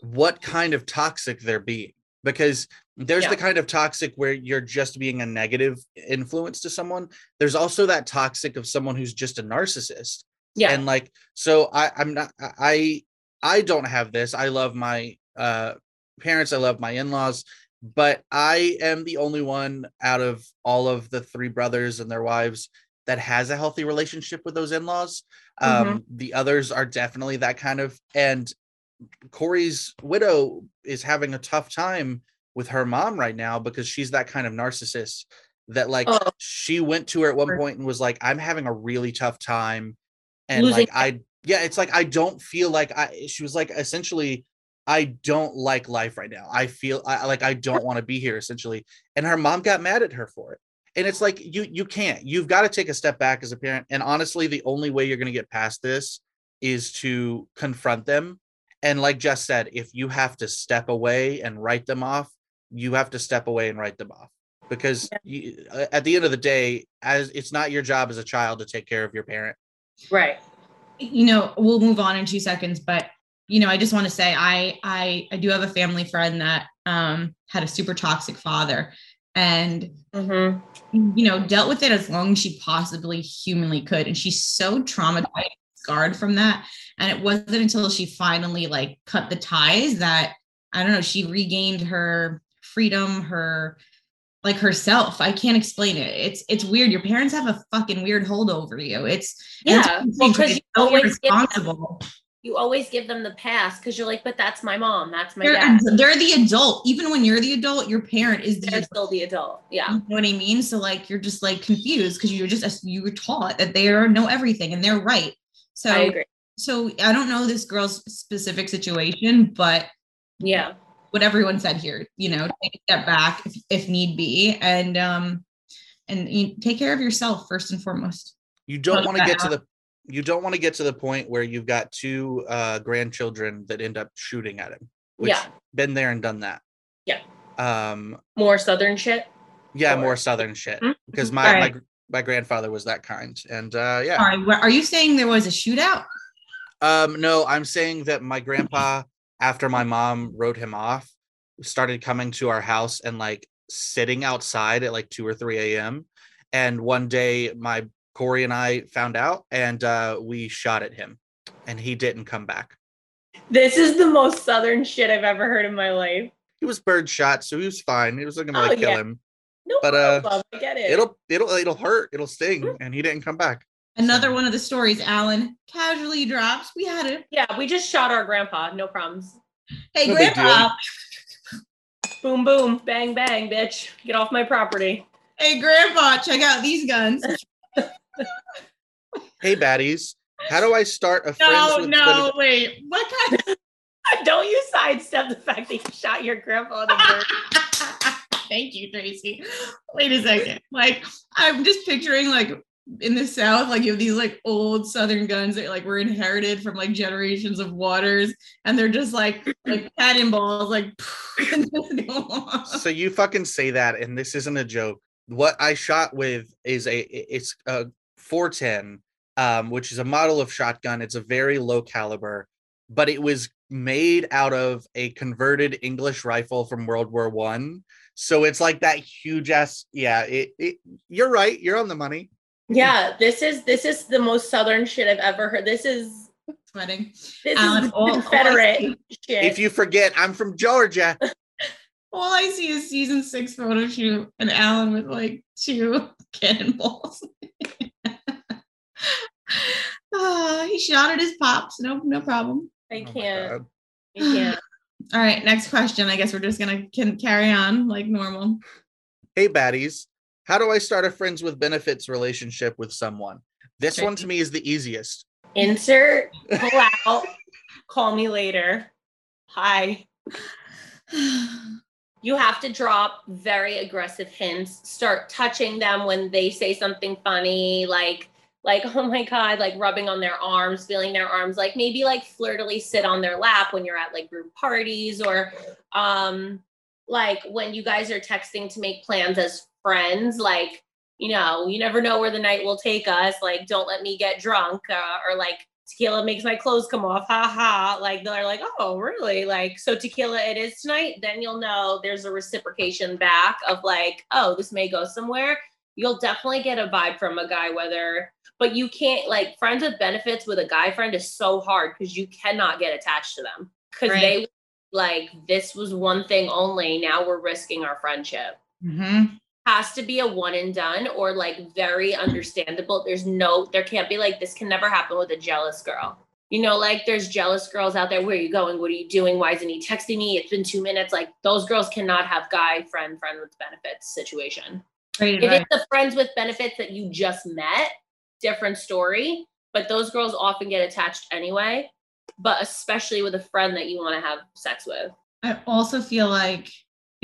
what kind of toxic they're being because there's Yeah. the kind of toxic where you're just being a negative influence to someone there's also that toxic of someone who's just a narcissist Yeah. and like so i i'm not i i don't have this i love my uh parents i love my in-laws but i am the only one out of all of the three brothers and their wives that has a healthy relationship with those in-laws um the others are definitely that kind of and corey's widow is having a tough time with her mom right now because she's that kind of narcissist that like Oh. she went to her at one point and was like i'm having a really tough time and Losing like i yeah it's like i don't feel like i she was like essentially i don't like life right now. I feel I, like i don't want to be here essentially and her mom got mad at her for it. And it's like you you can't. You've got to take a step back as a parent and honestly the only way you're going to get past this is to confront them. And like Jess said if you have to step away and write them off you have to step away and write them off. Because you, uh, at the end of the day as it's not your job as a child to take care of your parent right. you know we'll move on in two seconds but you know i just want to say i i i do have a family friend that um had a super toxic father and hmm you know dealt with it as long as she possibly humanly could and she's so traumatized scarred from that and it wasn't until she finally like cut the ties that i don't know she regained her freedom her like herself i can't explain it it's it's weird your parents have a fucking weird hold over you it's Yeah. Well, 'cause it's you so always them- You always give them the pass because you're like, but that's my mom. That's my they're, dad. they're the adult even when you're the adult your parent is the They're adult. still the adult. Yeah. You know what I mean? So like you're just like confused because you're just you were taught that they are know everything and they're right. So I agree. so I don't know this girl's specific situation, but Yeah. What everyone said here, you know, take a step back if, if need be, and um and you take care of yourself first and foremost. you don't want to yeah. get to the you don't want to get to the point where you've got two uh grandchildren that end up shooting at him which Yeah. been there and done that Yeah. um More southern shit. yeah Or- more southern shit Mhm. because my my, Alright. gr- my grandfather was that kind and uh yeah All right, are you saying there was a shootout? Um, no, I'm saying that my grandpa, after my mom wrote him off, started coming to our house and like sitting outside at like two or three a.m. And one day, my Corey and I found out, and uh, we shot at him, and he didn't come back. This is the most southern shit I've ever heard in my life. He was bird shot, so he was fine. He was looking to Oh, like kill yeah. him. No But, uh. I get it. It'll it'll it'll hurt. It'll sting, and he didn't come back. Another one of the stories Alan casually drops. We had it. yeah, we just shot our grandpa. No problems. Hey, No grandpa. Boom, boom, bang, bang, bitch. Get off my property. Hey, grandpa. Check out these guns. Hey, baddies, how do I start a friends No, with no, wait. What kind of Don't you sidestep the fact that you shot your grandpa in the bird. Thank you, Tracy. Wait a second. Like, I'm just picturing like in the South, like you have these like old Southern guns that like were inherited from like generations of waters, and they're just like like cannonballs, like and just go off. So you fucking say that, and this isn't a joke. What I shot with is a it's a 410, um, which is a model of shotgun. It's a very low caliber, but it was made out of a converted English rifle from World War One. So it's like that huge ass. Yeah, it, it. You're right. You're on the money. Yeah, this is this is the most southern shit I've ever heard. This is sweating. this Alan, is all- all Confederate see- shit. If you forget, I'm from Georgia. All I see is season six photo shoot and Alan with like two cannonballs. Ah, he shot at his pops. No, no problem. I Oh can't. God. I can't. All right, next question. I guess we're just gonna can carry on like normal. Hey, baddies. How do I start a friends with benefits relationship with someone? This one to me is the easiest. Insert, pull out, call me later. Hi. You have to drop very aggressive hints. Start touching them when they say something funny, like like oh my god, like rubbing on their arms, feeling their arms, like maybe like flirtily sit on their lap when you're at like group parties or um like when you guys are texting to make plans as friends, like you know, you never know where the night will take us. Like, don't let me get drunk, uh, or like tequila makes my clothes come off. Ha ha. Like they're like, oh, really? Like, so tequila it is tonight. Then you'll know there's a reciprocation back of like, oh, this may go somewhere. You'll definitely get a vibe from a guy, whether, but you can't like friends with benefits with a guy friend is so hard because you cannot get attached to them because Right. they like this was one thing only. Now we're risking our friendship Mhm. Has to be a one and done or like very understandable. There's no, there can't be like, this can never happen with a jealous girl. You know, like there's jealous girls out there. Where are you going? What are you doing? Why isn't he texting me? It's been two minutes. Like those girls cannot have guy friend, friend with benefits situation. Great If advice. it's the friends with benefits that you just met, different story. But those girls often get attached anyway. But especially with a friend that you want to have sex with. I also feel like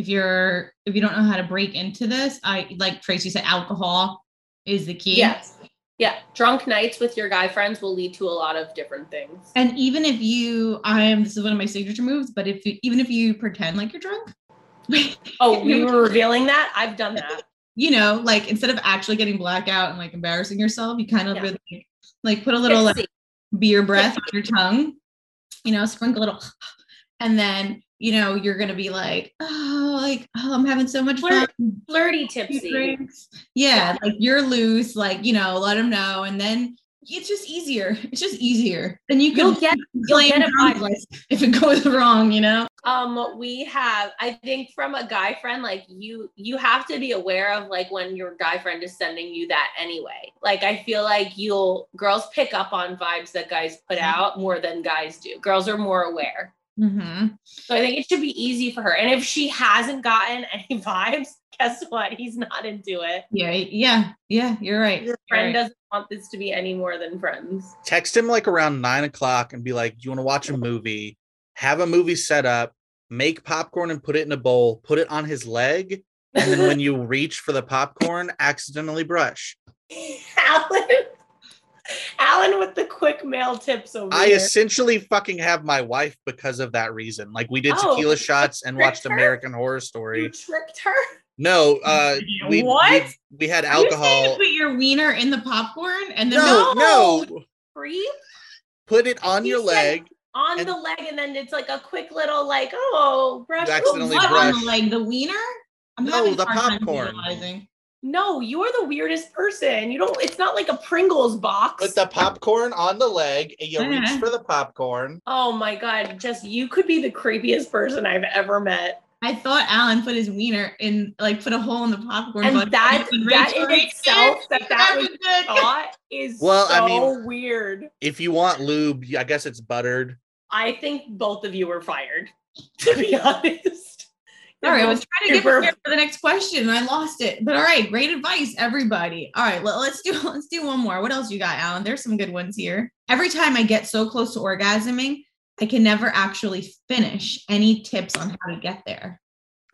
if you're if you don't know how to break into this, I like Tracy said, alcohol is the key. Yes. Yeah. Drunk nights with your guy friends will lead to a lot of different things. And even if you, I am this is one of my signature moves, but if you, even if you pretend like you're drunk, Oh, we were revealing that? I've done that. you know, like instead of actually getting blackout and like embarrassing yourself, you kind of Yeah. like, like put a little like, beer breath on your tongue, you know, sprinkle a little, and then you know you're gonna be like, oh, like oh, I'm having so much fun. Flirty tipsy. drinks. Yeah, like you're loose, like you know, let them know, and then it's just easier. It's just easier. Then you can You'll get you'll get a drunk vibe. if it goes wrong, you know. Um, we have, I think from a guy friend, like you, you have to be aware of like when your guy friend is sending you that anyway. Like I feel like you'll girls pick up on vibes that guys put out more than guys do. Girls are more aware. Mm-hmm. So I think it should be easy for her. And if she hasn't gotten any vibes, guess what? He's not into it. Yeah, yeah, yeah. You're right. Your friend right. doesn't want this to be any more than friends. Text him like around nine o'clock and be like, "Do you want to watch a movie? Have a movie set up. Make popcorn and put it in a bowl. Put it on his leg, and then when you reach for the popcorn, accidentally brush." Alan, Alan with the quick male tips over I here. essentially fucking have my wife because of that reason. Like we did Oh, tequila shots and watched her? American Horror Story. you tricked her. No, uh, we, What? we we had You you alcohol. put your wiener in the popcorn and then No, no, Creep put it on He your leg. on And- the leg, and then it's like a quick little like, oh, brush. You Ooh, accidentally what on the brush. leg? The wiener? I'm No, the popcorn. Visualizing. No, you are the weirdest person. You don't. It's not like a Pringles box. Put the popcorn on the leg, and you reach uh-huh. for the popcorn. oh my god, just you could be the creepiest person I've ever met. I thought Alan put his wiener in, like, put a hole in the popcorn. And but that he that in itself, it. that that was thought is Well, so I mean- weird. If you want lube, I guess it's buttered. I think both of you were fired. To be honest. All right, I was trying to get prepared for the next question and I lost it. But all right, great advice, everybody. All right, well, let's do let's do one more. What else you got, Alan? There's some good ones here. Every time I get so close to orgasming, I can never actually finish. Any tips on how to get there?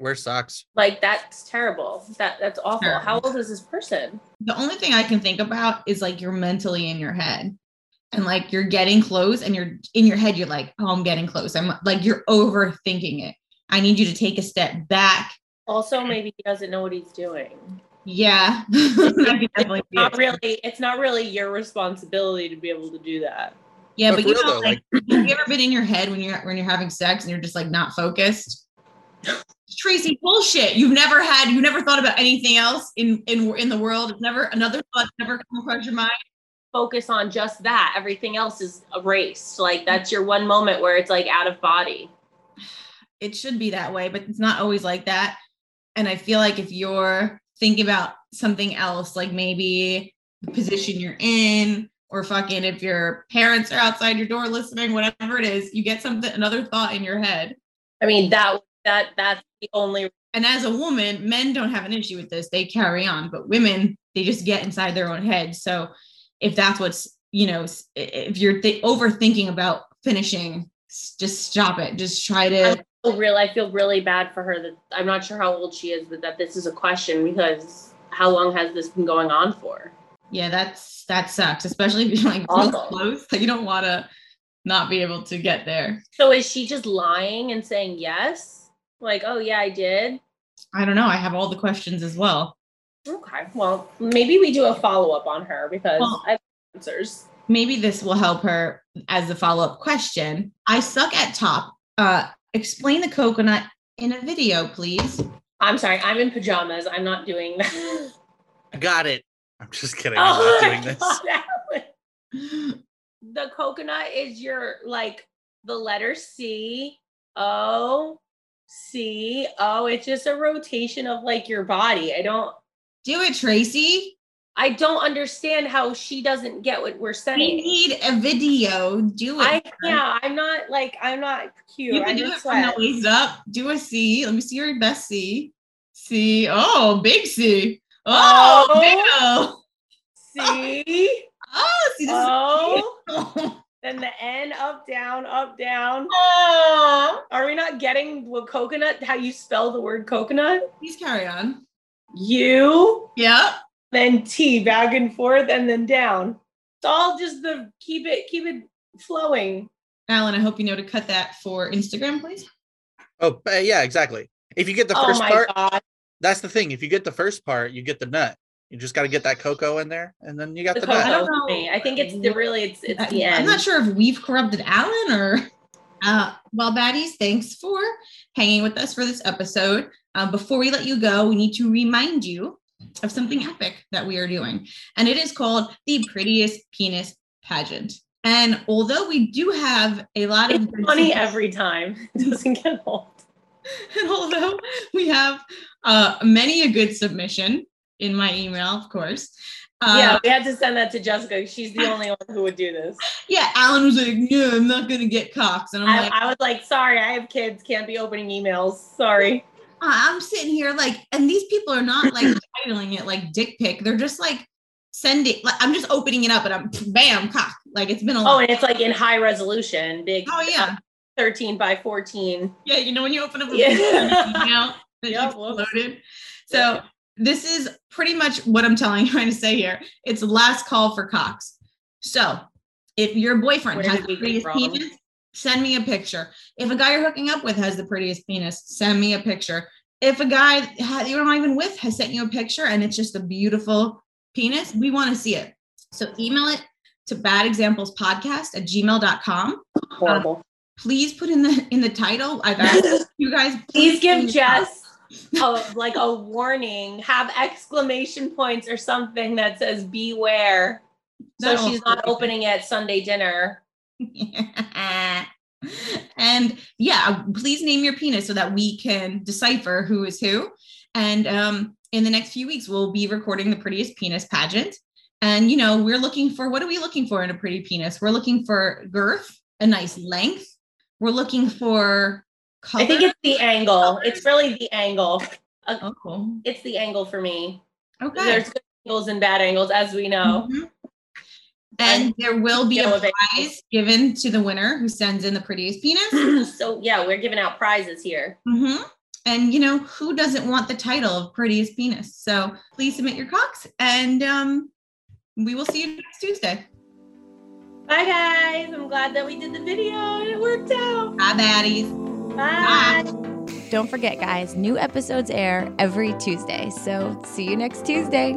Wear socks. Like that's terrible. That that's awful. Terrible. How old is this person? The only thing I can think about is like you're mentally in your head. And like you're getting close and you're in your head, you're like, oh, I'm getting close. I'm like, you're overthinking it. I need you to take a step back. Also, maybe he doesn't know what he's doing. Yeah. That could definitely be Not really. It's not really your responsibility to be able to do that. Yeah, But but you real know, though, like, have you ever been in your head when you're when you're having sex and you're just like not focused? Tracy, bullshit. You've never had, you never thought about anything else in in in the world. It's never another thought never come across your mind. Focus on just that. Everything else is erased. Like that's your one moment where it's like out of body. It should be that way, but it's not always like that. And I feel like if you're thinking about something else, like maybe the position you're in, or fucking if your parents are outside your door listening, whatever it is, you get something another thought in your head. I mean that that that's the only and as a woman, men don't have an issue with this. They carry on, but women, they just get inside their own head. So if that's what's, you know, if you're th- overthinking about finishing, just stop it. Just try to. Real I feel really bad for her that I'm not sure how old she is, but that this is a question because how long has this been going on for? Yeah, that's that sucks, especially if you're like close. Like you don't want to not be able to get there. So is she just lying and saying yes? Like, oh yeah, I did. I don't know. I have all the questions as well. Okay. Well, maybe we do a follow up on her because Well- I have answers. Maybe this will help her as a follow up question. I suck at top. Uh, explain the coconut in a video, please. I'm sorry, I'm in pajamas. I'm not doing that. I got it. I'm just kidding. I'm oh not my doing this. God, Alan. The coconut is your like the letter C O C O. It's just a rotation of like your body. I don't Do it, Tracy. I don't understand how she doesn't get what we're saying. We need a video. Do it. I yeah, I'm not like I'm not cute. You can do it from the waist up. Do a C. Let me see your best C. C. Oh, big C. Oh, Oh. big O. See? Oh, see this Oh, then the N up, down, up, down. oh. Are we not getting what coconut? How you spell the word coconut? Please carry on. You. Yep. Then T, back and forth, and then down. It's all just the keep it, keep it flowing. Alan, I hope you know to cut that for Instagram, please. Oh, uh, yeah, exactly. If you get the oh first my part, god, that's the thing. If you get the first part, you get the nut. You just got to get that cocoa in there, and then you got the the, cocoa. nut. don't know. I think it's the really it's it's the I- end. I'm not sure if we've corrupted Alan or. Uh, well, baddies, thanks for hanging with us for this episode. Uh, before we let you go, we need to remind you of something epic that we are doing, and it is called the Prettiest Penis Pageant. And although we do have a lot of It's good funny every time. It doesn't get old. and although we have uh, many a good submission in my email, of course. Uh, yeah, we had to send that to Jessica. She's the only one who would do this. yeah. Alan was like, "No, I'm not gonna get cocks," and I'm I, like, I was like, sorry, I have kids, can't be opening emails. Sorry. I'm sitting here like, and these people are not like titling it like dick pic. They're just like sending. Like I'm just opening it up and I'm bam cock. Like it's been a Oh, and it's like in high resolution, big Oh yeah, uh, 13 by 14. yeah. You know when you open up a Yeah. email that Yep, loaded. So this is pretty much what I'm telling you, trying to say here. It's last call for cocks. So if your boyfriend Where has did the we go prettiest wrong? penis, send me a picture. If a guy you're hooking up with has the prettiest penis, send me a picture. If a guy ha- you're not even with has sent you a picture and it's just a beautiful penis, we want to see it. So email it to badexamplespodcast at gmail.com. Horrible. Um, please put in the in the title. I've asked you guys. Please give Jess a, like a warning, have exclamation points or something that says beware. So That'll she's not opening at Sunday dinner. and yeah, please name your penis so that we can decipher who is who. And um, in the next few weeks, we'll be recording the prettiest penis pageant. And you know, we're looking for what are we looking for in a pretty penis? We're looking for girth, a nice length. We're looking for color. I think it's the angle. It's really the angle. oh, cool. It's the angle for me. okay. There's good angles and bad angles, as we know. Mhm. And there will be Deal a prize given to the winner who sends in the prettiest penis. so yeah, we're giving out prizes here. hmm And you know, who doesn't want the title of prettiest penis? So please submit your cocks and um, we will see you next Tuesday. Bye, guys. I'm glad that we did the video and it worked out. Bye, baddies. Bye. Don't forget, guys, new episodes air every Tuesday. So see you next Tuesday.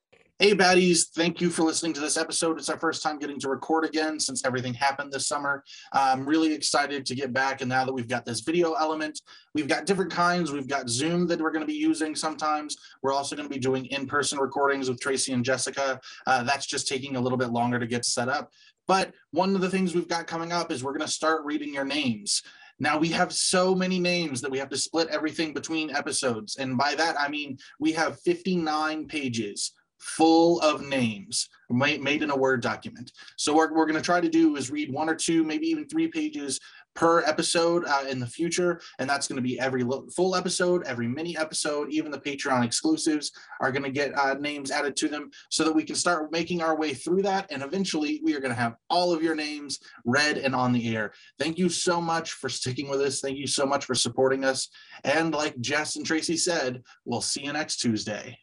Hey, baddies. Thank you for listening to this episode. It's our first time getting to record again since everything happened this summer. I'm really excited to get back. And now that we've got this video element, we've got different kinds. We've got Zoom that we're going to be using sometimes. We're also going to be doing in person recordings with Tracy and Jessica. Uh, that's just taking a little bit longer to get set up. But one of the things we've got coming up is we're going to start reading your names. Now we have so many names that we have to split everything between episodes. And by that, I mean we have 59 pages full of names made, in a Word document. So what we're going to try to do is read one or two, maybe even three pages per episode uh, in the future. And that's going to be every full episode, every mini episode, even the Patreon exclusives are going to get uh, names added to them so that we can start making our way through that. And eventually we are going to have all of your names read and on the air. Thank you so much for sticking with us. Thank you so much for supporting us. And like Jess and Tracy said, we'll see you next Tuesday.